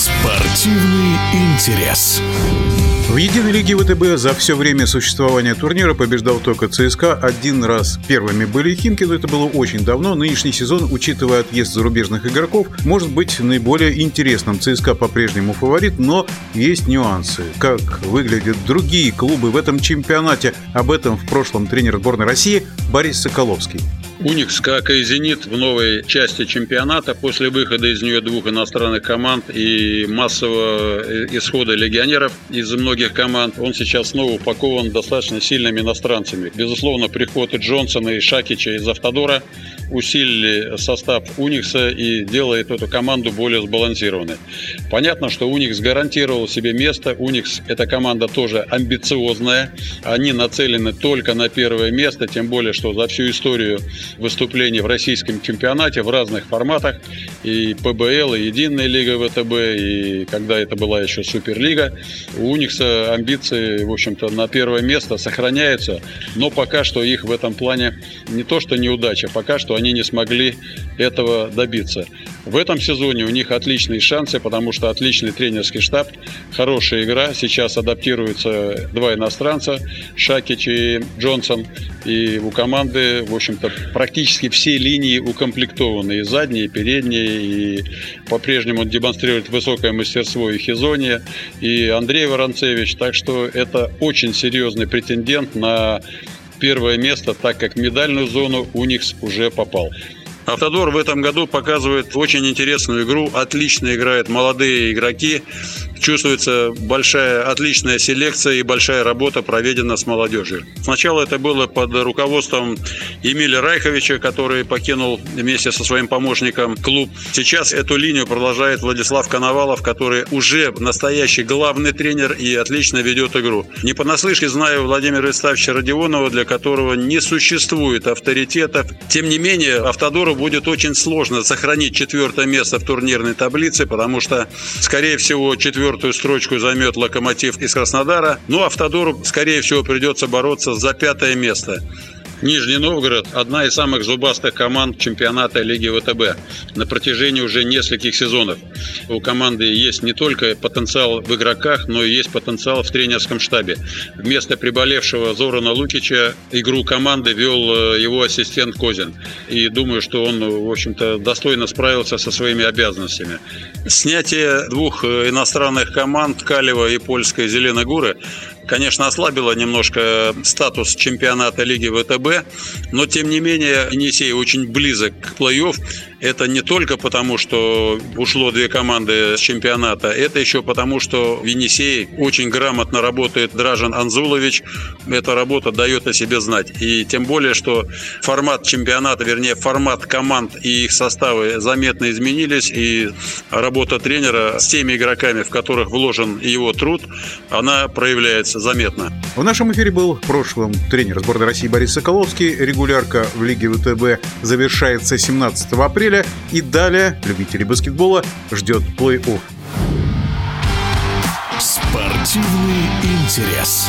Спортивный интерес. В единой лиге ВТБ за все время существования турнира побеждал только ЦСКА. Один раз первыми были Химки, но это было очень давно. Нынешний сезон, учитывая отъезд зарубежных игроков, может быть наиболее интересным. ЦСКА по-прежнему фаворит, но есть нюансы. Как выглядят другие клубы в этом чемпионате? Об этом в прошлом тренер сборной России Борис Соколовский. Уникс, как и «Зенит» в новой части чемпионата, после выхода из нее двух иностранных команд и массового э, исхода легионеров из многих команд, он сейчас снова упакован достаточно сильными иностранцами. Безусловно, приходы Джонсона и Шакича из «Автодора» усилили состав Уникса и делает эту команду более сбалансированной. Понятно, что Уникс гарантировал себе место. Уникс – это команда тоже амбициозная. Они нацелены только на первое место, тем более, что за всю историю выступлений в российском чемпионате в разных форматах. И ПБЛ, и Единая лига ВТБ, и когда это была еще Суперлига. У Уникса амбиции, в общем-то, на первое место сохраняются, но пока что их в этом плане не то что неудача, пока что они не смогли этого добиться. В этом сезоне у них отличные шансы, потому что отличный тренерский штаб, хорошая игра. Сейчас адаптируются два иностранца, Шакич и Джонсон. И у команды, в общем-то, практически все линии укомплектованы. И задние, и передние. И по-прежнему демонстрирует высокое мастерство и Хизония, и Андрей Воронцевич. Так что это очень серьезный претендент на первое место, так как медальную зону Уникс уже попал. Автодор в этом году показывает очень интересную игру, отлично играют молодые игроки, чувствуется большая, отличная селекция и большая работа проведена с молодежью. Сначала это было под руководством Эмиля Райховича, который покинул вместе со своим помощником клуб. Сейчас эту линию продолжает Владислав Коновалов, который уже настоящий главный тренер и отлично ведет игру. Не понаслышке знаю Владимира Вячеславовича Родионова, для которого не существует авторитетов. Тем не менее, Автодору будет очень сложно сохранить четвертое место в турнирной таблице, потому что, скорее всего, четвертое четвертую строчку займет «Локомотив» из Краснодара. Ну, «Автодору», скорее всего, придется бороться за пятое место. Нижний Новгород – одна из самых зубастых команд чемпионата Лиги ВТБ на протяжении уже нескольких сезонов. У команды есть не только потенциал в игроках, но и есть потенциал в тренерском штабе. Вместо приболевшего Зорана Лукича игру команды вел э, его ассистент Козин. И думаю, что он, в общем-то, достойно справился со своими обязанностями. Снятие двух э, иностранных команд Калева и польской Зеленогоры конечно, ослабило немножко статус чемпионата Лиги ВТБ, но тем не менее Енисей очень близок к плей-офф. Это не только потому, что ушло две команды с чемпионата, это еще потому, что в Енисее очень грамотно работает Дражан Анзулович. Эта работа дает о себе знать. И тем более, что формат чемпионата, вернее, формат команд и их составы заметно изменились, и работа тренера с теми игроками, в которых вложен его труд, она проявляется заметно. В нашем эфире был в прошлом тренер сборной России Борис Соколовский. Регулярка в Лиге ВТБ завершается 17 апреля апреля. И далее любителей баскетбола ждет плей-офф. Спортивный интерес.